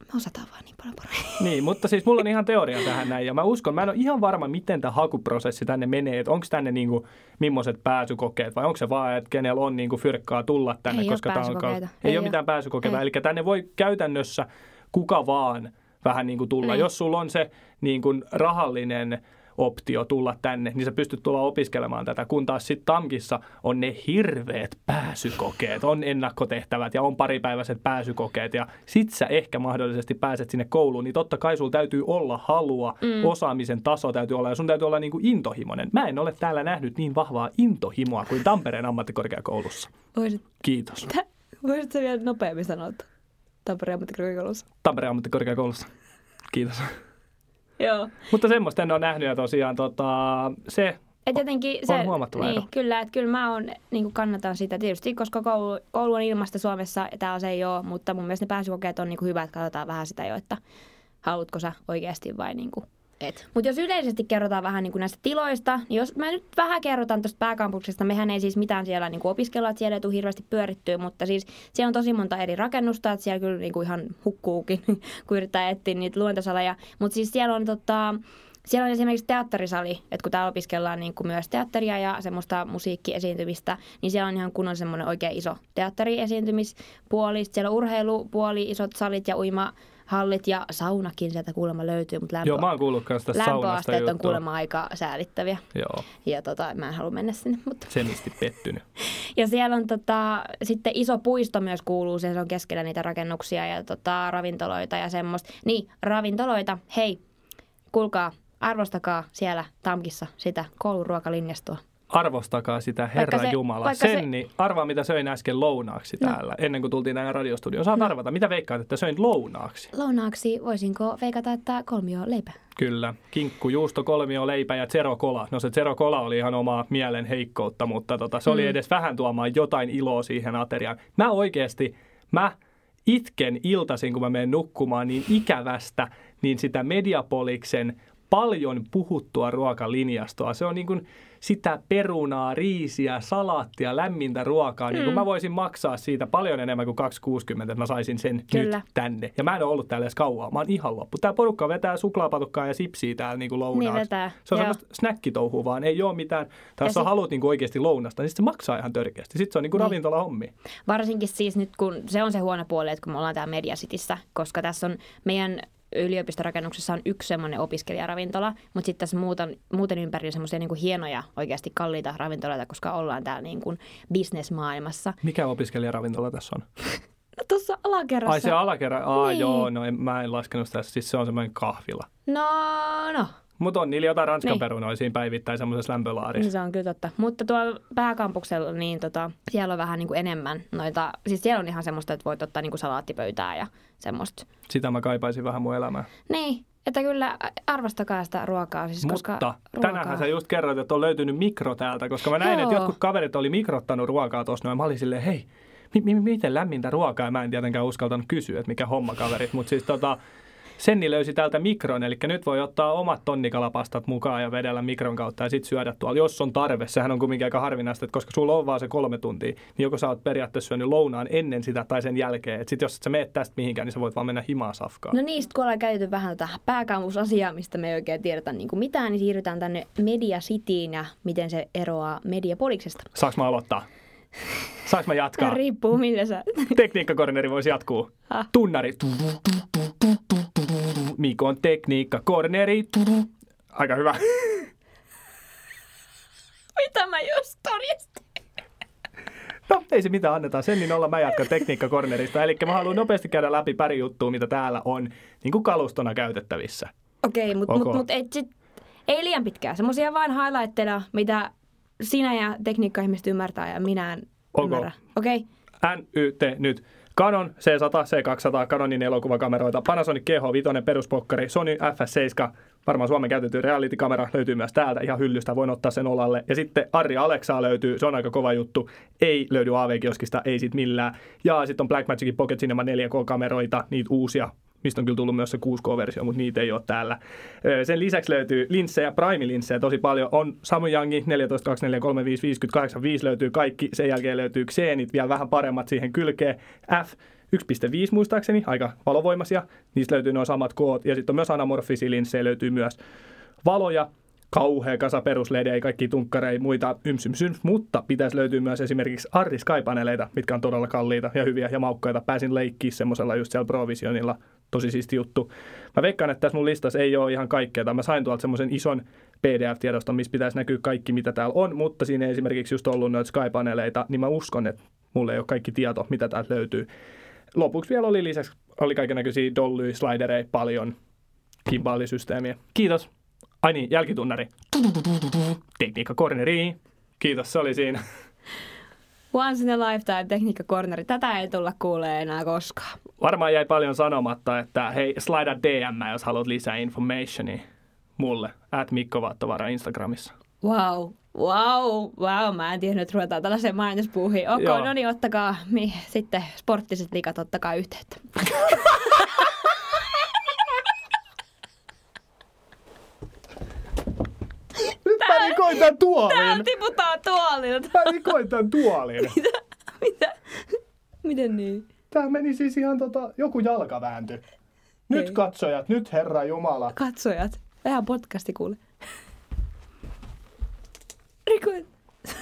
me osataan vaan niin paljon paremmin. Niin, mutta siis mulla on ihan teoria tähän näin ja mä uskon, mä en ole ihan varma, miten tämä hakuprosessi tänne menee, että onko tänne niinku, millaiset pääsykokeet vai onko se vaan, että kenellä on niinku fyrkkaa tulla tänne, Ei koska tää on ei, Ei ole mitään pääsykokeita, Ei. eli tänne voi käytännössä kuka vaan vähän niin kuin tulla. Niin. Jos sulla on se niin kuin rahallinen optio tulla tänne, niin sä pystyt tulla opiskelemaan tätä, kun taas sitten TAMKissa on ne hirveät pääsykokeet, on ennakkotehtävät ja on paripäiväiset pääsykokeet ja sit sä ehkä mahdollisesti pääset sinne kouluun, niin totta kai sulla täytyy olla halua, mm. osaamisen taso täytyy olla ja sun täytyy olla niin kuin intohimoinen. Mä en ole täällä nähnyt niin vahvaa intohimoa kuin Tampereen ammattikorkeakoulussa. Voisit, Kiitos. voisit sä vielä nopeammin sanoa Tampereen ammattikorkeakoulussa? Tampereen ammattikorkeakoulussa. Kiitos. Joo. Mutta semmoista en ole nähnyt ja tosiaan tota, se Et jotenkin On se, huomattava niin, ero. Kyllä, että kyllä mä on, niin kannatan sitä tietysti, koska koulu, koulu on ilmasta Suomessa ja täällä se ei ole, mutta mun mielestä ne pääsykokeet on niin hyvä, että katsotaan vähän sitä jo, että haluatko sä oikeasti vai niin kuin et. Mutta jos yleisesti kerrotaan vähän niin kuin näistä tiloista, niin jos mä nyt vähän kerrotaan tuosta pääkampuksesta, mehän ei siis mitään siellä niin kuin opiskella, että siellä ei tule hirveästi pyörittyä, mutta siis siellä on tosi monta eri rakennusta, että siellä kyllä niin kuin ihan hukkuukin, [laughs] kun yrittää etsiä niitä luentosaleja. Mutta siis siellä on tota, siellä on esimerkiksi teatterisali, että kun täällä opiskellaan niin kuin myös teatteria ja semmoista musiikkiesiintymistä, niin siellä on ihan kunnon semmoinen oikein iso teatteriesiintymispuoli. Sitten siellä on urheilupuoli, isot salit ja uimahallit ja saunakin sieltä kuulemma löytyy, mutta lämpö, Joo, mä oon kuullut myös tästä saunasta lämpöasteet on juttua. kuulemma aika säälittäviä. Joo, Ja tota, mä en halua mennä sinne. Mutta. semisti pettynyt. [laughs] Ja siellä on tota, sitten iso puisto myös kuuluu, se on keskellä niitä rakennuksia ja tota, ravintoloita ja semmoista. Niin, ravintoloita, hei, kuulkaa, arvostakaa siellä Tamkissa sitä kouluruokalinjastoa. Arvostakaa sitä, Herra se- Jumala. vaikka se- Senni, arvaa mitä söin äsken lounaaksi No. täällä, ennen kuin tultiin tänne radiostudioon. Saat arvata, mitä veikkaat, että söin lounaaksi? Lounaaksi voisinko veikata, että kolmio leipä? Kyllä, kinkku, juusto, kolmio, leipä ja zero kola. No se zero kola oli ihan omaa mielen heikkoutta, mutta tota, se oli Mm. edes vähän tuomaan jotain iloa siihen ateriaan. Mä oikeasti, mä itken iltaisin, kun mä menen nukkumaan niin ikävästä, niin sitä Mediapoliksen paljon puhuttua ruokalinjastoa. Se on niin kuin sitä perunaa, riisiä, salaattia, lämmintä ruokaa. Niin kuin Mm. mä voisin maksaa siitä paljon enemmän kuin 2,60, että mä saisin sen Kyllä. nyt tänne. Ja mä en ole ollut täällä edes kauaa. Mä oon ihan loppu. Tää porukka vetää suklaapatukkaa ja sipsiä täällä niin kuin lounaaksi. Niin vetää, Se on joo. semmoista snackitouhua vaan. Ei ole mitään. Tai jos sit- haluat niin kuin oikeasti lounasta, niin sit se maksaa ihan törkeästi. Sitten se on niin kuin Niin. ravintola hommi. Varsinkin siis nyt, kun se on se huono puoli, että kun me ollaan täällä Media Cityssä, koska tässä on meidän yliopistorakennuksessa on yksi semmoinen opiskelijaravintola, mutta sitten tässä muuten, muuten ympärillä semmoisia niin hienoja, oikeasti kalliita ravintoloita, koska ollaan täällä niin kuin bisnesmaailmassa. Mikä opiskelijaravintola tässä on? [laughs] No tuossa alakerrassa. Ai se alakerra. Aa Niin. joo, no en, mä en laskenut sitä. Siis se on semmoinen kahvila. No, no. Mutta on niillä jotain ranskan Niin. perunoja siinä päivittäin semmoisessa Niin lämpölaarissa. se on kyllä totta. Mutta tuolla pääkampuksella, niin tota, siellä on vähän niin kuin enemmän noita, siis siellä on ihan semmoista, että voit ottaa niin kuin salaattipöytää ja semmoista. Sitä mä kaipaisin vähän mun elämään. Niin, että kyllä arvostakaa sitä ruokaa. Siis koska Mutta ruokaa... tänäänhän sä just kerroit, että on löytynyt mikro täältä, koska mä näin, Joo. että jotkut kaverit oli mikrottanut ruokaa tuossa noin. Mä olin silleen, hei, mi- mi- miten lämmintä ruokaa? Mä en tietenkään uskaltanut kysyä, että mikä homma kaverit, mutta siis tota, Senni löysi täältä mikron, eli nyt voi ottaa omat tonnikalapastat mukaan ja vedellä mikron kautta ja sitten syödä tuolla, jos on tarve. Sehän on kuitenkin aika harvinaista, että koska sulla on vaan se kolme tuntia, niin joko sä oot periaatteessa syönyt lounaan ennen sitä tai sen jälkeen. Että sitten jos et sä meet tästä mihinkään, niin sä voit vaan mennä himaa safkaan. No niin, sit kun ollaan käyty vähän tätä pääkaumusasiaa, mistä me ei oikein tiedetä niin kuin mitään, niin siirrytään tänne Media Cityin ja miten se eroaa Mediapoliksesta. Saanko mä aloittaa? Saanko mä jatkaa? [laughs] Riippuu millä sä... Tekniikkakorneri voisi jatkuu. Ah. Tunnari. Mikon tekniikkakorneri. Aika hyvä. Mitä mä just todistin? No, ei se mitään, annetaan sen, niin olla mä jatkan tekniikkakornerista. Eli mä haluan nopeasti käydä läpi pari juttua, mitä täällä on niin kuin kalustona käytettävissä. Okei, mutta Ok. mut, mut ei, sit, ei liian pitkään. Semmoisia vain highlightteja, mitä sinä ja tekniikka-ihmiset ymmärtää ja minä en Ok. ymmärrä. Okei? NYT nyt. Canon C100, C200, Canonin elokuvakameroita, Panasonic GH5 peruspokkari, Sony FS7, varmaan Suomen käytetty reality-kamera löytyy myös täältä ihan hyllystä, voin ottaa sen olalle. Ja sitten Arri Alexa löytyy, se on aika kova juttu, ei löydy AV-kioskista, ei sit millään. Ja sitten on Blackmagicin Pocket Cinema 4K-kameroita, niitä uusia, mistä on kyllä tullut myös se 6K-versio, mutta niitä ei ole täällä. Sen lisäksi löytyy linssejä, Prime-linssejä tosi paljon. On Samuyangi 14, 24, 35, 50, 85 löytyy kaikki. Sen jälkeen löytyy Xenit, vielä vähän paremmat siihen kylkeen. F 1.5 muistaakseni, aika valovoimaisia. Niistä löytyy nuo samat koot. Ja sitten on myös anamorfisia linssejä, löytyy myös valoja, kauhea kasa perusledejä, kaikki tunkkareja, muita yms, yms, yms, mutta pitäisi löytyä myös esimerkiksi Arri mitkä on todella kalliita ja hyviä ja maukkaita. Pääsin leikkiä semmoisella just siellä Provisionilla, tosi siisti juttu. Mä veikkaan, että tässä mun listassa ei ole ihan kaikkea, tai mä sain tuolta semmoisen ison PDF-tiedoston, missä pitäisi näkyä kaikki, mitä täällä on, mutta siinä ei esimerkiksi just ollut noita Sky-paneeleita, niin mä uskon, että mulle ei ole kaikki tieto, mitä täältä löytyy. Lopuksi vielä oli lisäksi, oli kaikenlaisia dolly slidereja paljon, kimballisysteemiä. Kiitos. Ai niin, jälkitunnari. Tekniikka corneri. Kiitos, se oli siinä. Once in a lifetime tekniikka corneri. Tätä ei tulla kuulee enää koskaan. Varmaan jäi paljon sanomatta, että hei, slida DM, jos haluat lisää informationia mulle. At Mikko Vaattovara Instagramissa. Wow, wow, wow. Mä en tiennyt, että ruvetaan tällaiseen mainospuuhiin. Ok, Joo. no niin, ottakaa mi, sitten sporttiset liikat, ottakaa yhteyttä. [laughs] Nyt mä rikoin tän tuolin. Täällä tiputaan tuolilta. Mä rikoin tän tuolin. [laughs] Mitä? Miten niin? Tää meni siis ihan tota, joku jalka vääntyi. Nyt Ei. katsojat, nyt Herra Jumala. Katsojat. Vähän podcasti kuule. Rikoin. [laughs]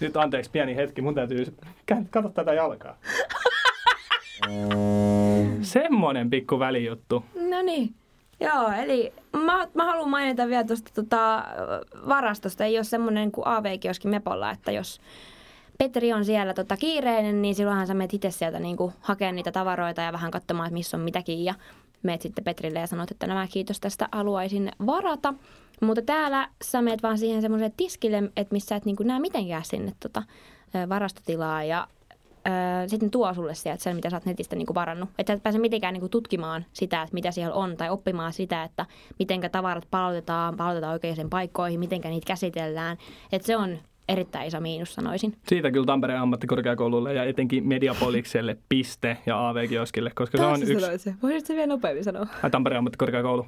Nyt anteeksi pieni hetki, mun täytyy... Kato tätä jalkaa. [laughs] Semmonen pikku välijuttu. No niin. Joo, eli mä, mä haluan mainita vielä tuosta tota, varastosta. Ei ole semmoinen kuin AV-kioski Mepolla, että jos Petri on siellä tota, kiireinen, niin silloinhan sä menet itse sieltä niin hakemaan niitä tavaroita ja vähän katsomaan, että missä on mitäkin. Ja meet sitten Petrille ja sanot, että nämä kiitos tästä haluaisin varata. Mutta täällä sä meet vaan siihen semmoiselle tiskille, että missä et niin näe mitenkään sinne tota, varastotilaa. Ja sitten tuo sulle sieltä sen, mitä sä oot netistä niinku varannut. Että sä et pääse mitenkään niinku tutkimaan sitä, että mitä siellä on, tai oppimaan sitä, että mitenkä tavarat palautetaan, palautetaan oikeisiin paikkoihin, mitenkä niitä käsitellään. Että se on erittäin iso miinus, sanoisin. Siitä kyllä Tampereen ammattikorkeakoululle ja etenkin Mediapolikselle piste ja AV-kioskille, koska se on yksi... se? Voisitko vielä nopeammin sanoa? Ai, Tampereen ammattikorkeakoulu.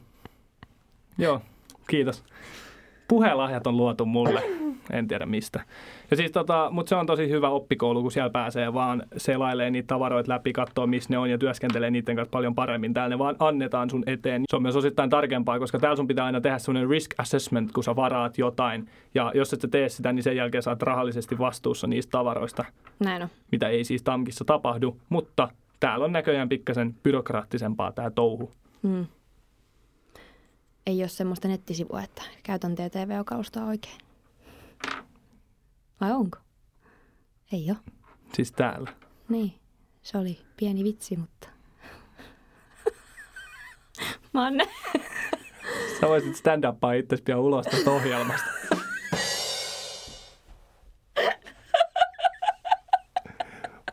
Joo, kiitos. Puhelahjat on luotu mulle, en tiedä mistä. Ja siis tota, mutta se on tosi hyvä oppikoulu, kun siellä pääsee vaan selailee niitä tavaroita läpi, katsoo missä ne on ja työskentelee niiden kanssa paljon paremmin. Täällä ne vaan annetaan sun eteen. Se on myös osittain tarkempaa, koska täällä sun pitää aina tehdä sellainen risk assessment, kun sä varaat jotain. Ja jos et sä tee sitä, niin sen jälkeen sä oot rahallisesti vastuussa niistä tavaroista, Näin on. mitä ei siis Tamkissa tapahdu. Mutta täällä on näköjään pikkasen byrokraattisempaa tämä touhu. Hmm. Ei ole semmoista nettisivua, että käytän TTV-kalustaa oikein. Vai onko? Ei ole. Siis täällä. Niin, se oli pieni vitsi, mutta... [laughs] Manne. Sä voisit stand-upaa itsesi pian ulos tästä ohjelmasta. [laughs]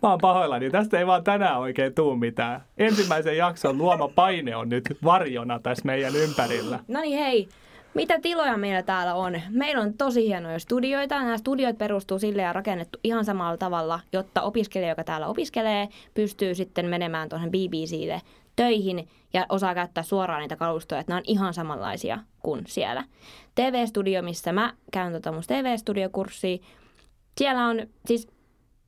Mä oon pahoillani. Tästä ei vaan tänään oikein tuu mitään. Ensimmäisen jakson luoma paine on nyt varjona tässä meidän ympärillä. No niin hei, Mitä tiloja meillä täällä on? Meillä on tosi hienoja studioita. Nämä studiot perustuu sille ja rakennettu ihan samalla tavalla, jotta opiskelija, joka täällä opiskelee, pystyy sitten menemään tuohon BBClle töihin ja osaa käyttää suoraan niitä kalustoja, että nämä on ihan samanlaisia kuin siellä. TV-studio, missä mä käyn tota mun TV-studiokurssia, siellä on siis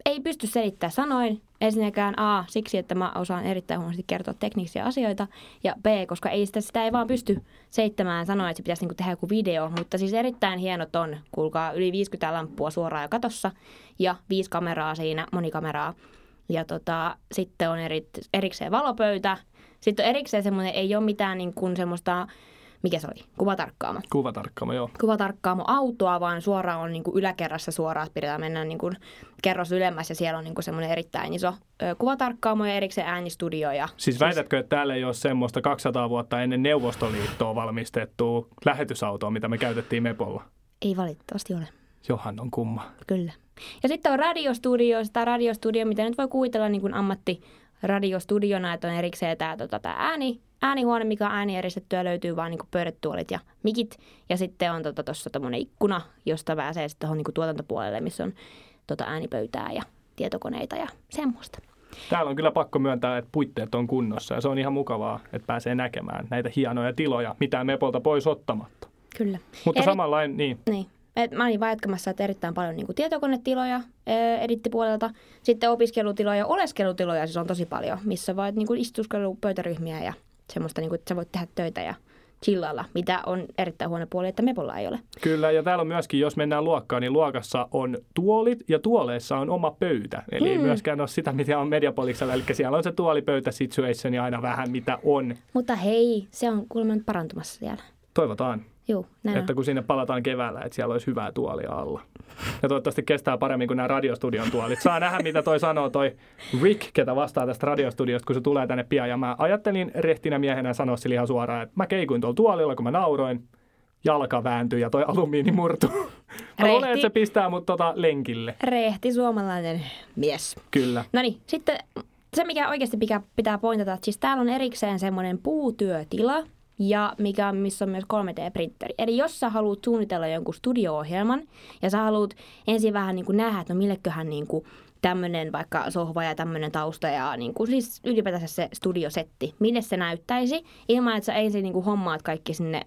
ei pysty selittämään sanoin. Ensinnäkään A, siksi, että mä osaan erittäin huonosti kertoa teknisiä asioita. Ja B, koska ei sitä, sitä ei vaan pysty seittämään sanoa, että se pitäisi niinku tehdä joku video. Mutta siis erittäin hienot on, kuulkaa, yli 50 lamppua suoraan ja katossa. Ja viisi kameraa siinä, monikameraa. Ja tota, sitten on eri, erikseen valopöytä. Sitten on erikseen semmoinen, ei ole mitään niin kuin semmoista mikä se oli? Kuvatarkkaamo. Kuvatarkkaamo, joo. Kuvatarkkaamo autoa, vaan suoraan on niin kuin yläkerrassa suoraan, että pidetään mennä niin kuin kerros ylemmäs ja siellä on niin kuin semmoinen erittäin iso ö, kuvatarkkaamo ja erikseen äänistudio. Ja Siis, siis väitätkö, että täällä ei ole semmoista 200 vuotta ennen Neuvostoliittoa valmistettua lähetysautoa, mitä me käytettiin Mepolla? Ei valitettavasti ole. Johan on kumma. Kyllä. Ja sitten on radiostudio, sitä radiostudio, mitä nyt voi kuvitella niin kuin ammatti radiostudiona, että on erikseen tämä tota, tää ääni, äänihuone, mikä on äänieristettyä, löytyy vaan niin pöydätuolit ja mikit. Ja sitten on tuossa tota, tämmöinen ikkuna, josta pääsee sitten tuohon niin tuotantopuolelle, missä on tota, äänipöytää ja tietokoneita ja semmoista. Täällä on kyllä pakko myöntää, että puitteet on kunnossa ja se on ihan mukavaa, että pääsee näkemään näitä hienoja tiloja, mitä Mepolta pois ottamatta. Kyllä. Mutta Eri... samanlainen, niin. Niin. Et mä olin vaan jatkamassa, että erittäin paljon niin kuin tietokonetiloja edittipuolelta, sitten opiskelutiloja ja oleskelutiloja siis on tosi paljon, missä voit niin kuin istuskelu pöytäryhmiä ja semmoista, niin kuin, että sä voit tehdä töitä ja chillalla, mitä on erittäin huono puoli, että Mepolla ei ole. Kyllä, ja täällä on myöskin, jos mennään luokkaan, niin luokassa on tuolit ja tuoleissa on oma pöytä. Eli hmm. ei myöskään ole sitä, mitä on Mediapoliksella, eli siellä on se tuolipöytä situation ja aina vähän mitä on. Mutta hei, se on kuulemma nyt parantumassa siellä. Toivotaan. Joo, näin että kun sinne palataan keväällä, että siellä olisi hyvää tuolia alla. Ja toivottavasti kestää paremmin kuin nämä radiostudion tuolit. Saa nähdä, mitä toi sanoo toi Rick, ketä vastaa tästä radiostudiosta, kun se tulee tänne pian. Ja mä ajattelin rehtinä miehenä sanoa sille ihan suoraan, että mä keikuin tuolla tuolilla, kun mä nauroin. Jalka vääntyi ja toi alumiini murtui. Mä luulen, että se pistää mut tota lenkille. Rehti suomalainen mies. Kyllä. No niin, sitten se, mikä oikeasti pitää, pitää pointata, että siis täällä on erikseen semmoinen puutyötila, ja mikä, missä on myös 3D-printeri. Eli jos sä haluat suunnitella jonkun studio-ohjelman ja sä haluat ensin vähän niin kuin nähdä, että no milleköhän niin kuin tämmöinen vaikka sohva ja tämmöinen tausta ja niin kuin, siis ylipäätänsä se studiosetti, mille se näyttäisi, ilman että sä ensin niin kuin hommaat kaikki sinne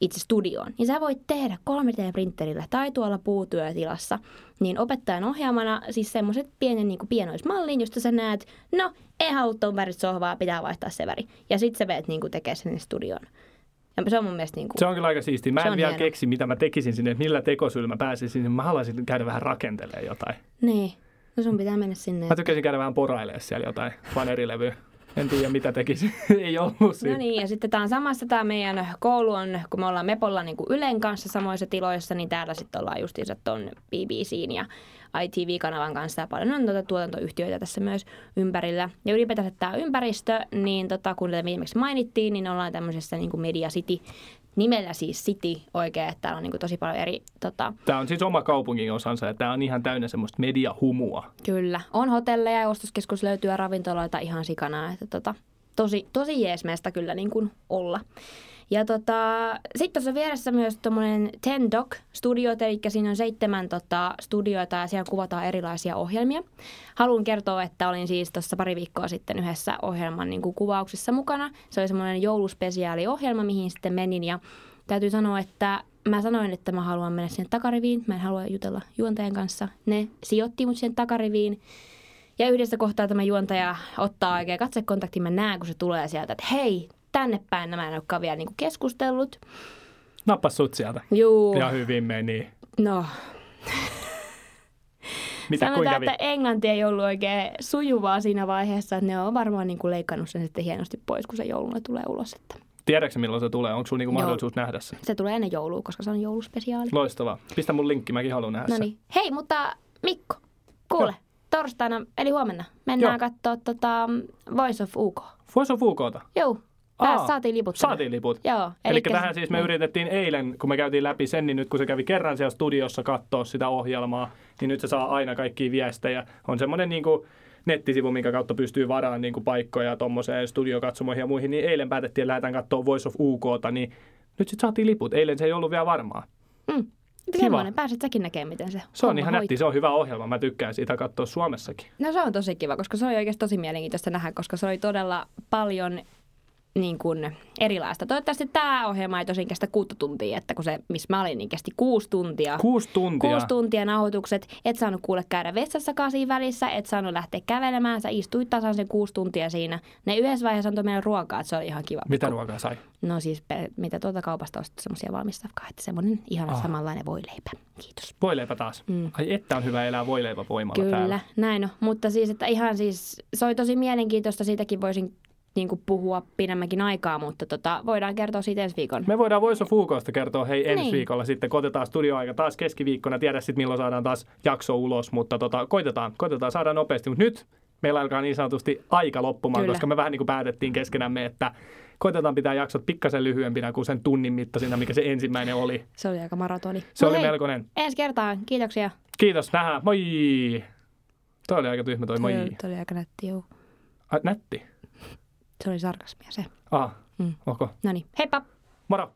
itse studioon, niin sä voit tehdä 3D-printerillä tai tuolla puutyötilassa, niin opettajan ohjaamana siis semmoiset pienen niin pienoismallin, josta sä näet, no ei halua tuon värit sohvaa, pitää vaihtaa se väri. Ja sit sä veet niin tekemään sen studioon. Ja se on mun mielestä niin kuin, Se on kyllä aika siistiä. Mä en vielä hieno. keksi, mitä mä tekisin sinne, että millä tekosyllä mä pääsisin. Mä haluaisin käydä vähän rakentelemaan jotain. Niin. No sun pitää mennä sinne. Mä tykkäsin käydä vähän porailemaan siellä jotain fanerilevyä. En tiedä, mitä tekisin. [laughs] Ei ollut siinä. No niin, ja sitten tämä on samassa tämä meidän koulu on, kun me ollaan Mepolla niin kuin Ylen kanssa samoissa tiloissa, niin täällä sitten ollaan justiinsa tuon BBCn ja ITV-kanavan kanssa ja paljon on tuota tuotantoyhtiöitä tässä myös ympärillä. Ja ylipäätänsä tämä ympäristö, niin tota, kun viimeksi mainittiin, niin ollaan tämmöisessä niin kuin Media City nimellä siis City oikein, että täällä on niin kuin tosi paljon eri, tota, Tämä on siis oma kaupungin osansa ja tämä on ihan täynnä semmoista mediahumua. kyllä, on hotelleja ja ostoskeskus löytyy ja ravintoloita ihan sikana, että tota, tosi, tosi jees meistä kyllä niin kuin olla. Ja tota, sitten tuossa vieressä myös tuommoinen Ten Doc Studiot, eli siinä on seitsemän tota, studioita ja siellä kuvataan erilaisia ohjelmia. Haluan kertoa, että olin siis tuossa pari viikkoa sitten yhdessä ohjelman niin kuin kuvauksissa mukana. Se oli semmoinen jouluspesiaaliohjelma, mihin sitten menin ja täytyy sanoa, että mä sanoin, että mä haluan mennä sinne takariviin. Mä en halua jutella juontajan kanssa. Ne sijoitti mut sinne takariviin. Ja yhdessä kohtaa tämä juontaja ottaa oikein katsekontaktin. Mä näen, kun se tulee sieltä, että hei, tänne päin nämä en olekaan vielä niin keskustellut. Nappas sut sieltä. Juu, Ja hyvin meni. no [laughs] Mitä, sanotaan, kävi? että englanti ei ollut oikein sujuvaa siinä vaiheessa. Että ne on varmaan niin kuin leikannut sen sitten hienosti pois, kun se jouluna tulee ulos. Että Tiedätkö milloin se tulee? Onko sulla niinku Joo. mahdollisuus nähdä se? se tulee ennen joulua, koska se on jouluspesiaali. Loistavaa. Pistä mun linkki, mäkin haluan nähdä No sen. niin. Hei, mutta Mikko, kuule, Joo. torstaina, eli huomenna, mennään Joo. katsoa tota Voice of UK. Voisi on Fuukota. Joo, Aa, Pääs, saatiin liput. Saatiin liput. Joo. Eli tähän siis me niin. yritettiin eilen, kun me käytiin läpi sen, niin nyt kun se kävi kerran siellä studiossa katsoa sitä ohjelmaa, niin nyt se saa aina kaikkia viestejä. On semmoinen niin kuin nettisivu, minkä kautta pystyy varaan niin kuin paikkoja tuommoiseen studiokatsomoihin ja muihin, niin eilen päätettiin, että lähdetään katsoa Voice of UKta, niin Nyt sitten saatiin liput. Eilen se ei ollut vielä varmaa. Mm. Kiva. Semmoinen, pääset säkin näkemään, miten se Se on ihan nätti, se on hyvä ohjelma. Mä tykkään siitä katsoa Suomessakin. No se on tosi kiva, koska se oli oikeasti tosi mielenkiintoista nähdä, koska se oli todella paljon niin kuin erilaista. Toivottavasti tämä ohjelma ei tosin kestä kuutta tuntia, että kun se, missä mä olin, niin kesti kuusi tuntia. Kuusi tuntia. Kuusi tuntia nauhoitukset. Et saanut kuule käydä vessassakaan siinä välissä, et saanut lähteä kävelemään. Sä istuit tasan sen kuusi tuntia siinä. Ne yhdessä vaiheessa antoi meille ruokaa, että se oli ihan kiva. Mitä ruokaa sai? No siis, mitä tuolta kaupasta ostettu semmoisia valmistavakaa, että semmoinen ihan Ah. ah. samanlainen voileipä. Kiitos. Voileipä taas. Mm. Ai että on hyvä elää voileipävoimalla Kyllä, täällä. näin on. Mutta siis, että ihan siis, se oli tosi mielenkiintoista, siitäkin voisin niin kuin puhua pidemmänkin aikaa, mutta tota, voidaan kertoa siitä ensi viikon. Me voidaan Voice of Fugosta kertoa hei ensi Niin. viikolla sitten, kun otetaan studioaika taas keskiviikkona. Tiedä sitten milloin saadaan taas jakso ulos, mutta tota, koitetaan, koitetaan saada nopeasti. Mutta nyt meillä alkaa niin sanotusti aika loppumaan, Kyllä. koska me vähän niin kuin päätettiin keskenämme, että koitetaan pitää jaksot pikkasen lyhyempinä kuin sen tunnin mittaisina, mikä se ensimmäinen oli. Se oli aika maratoni. Se Mut oli hei, melkoinen. Ensi kertaan. Kiitoksia. Kiitos, nähdään. Moi! Toi oli aika tyhmä toi moi. Se oli aika nätti, juu. Ai, nätti. Se oli sarkasmia se. Ah, Mm. okay. No niin, heippa! Moro!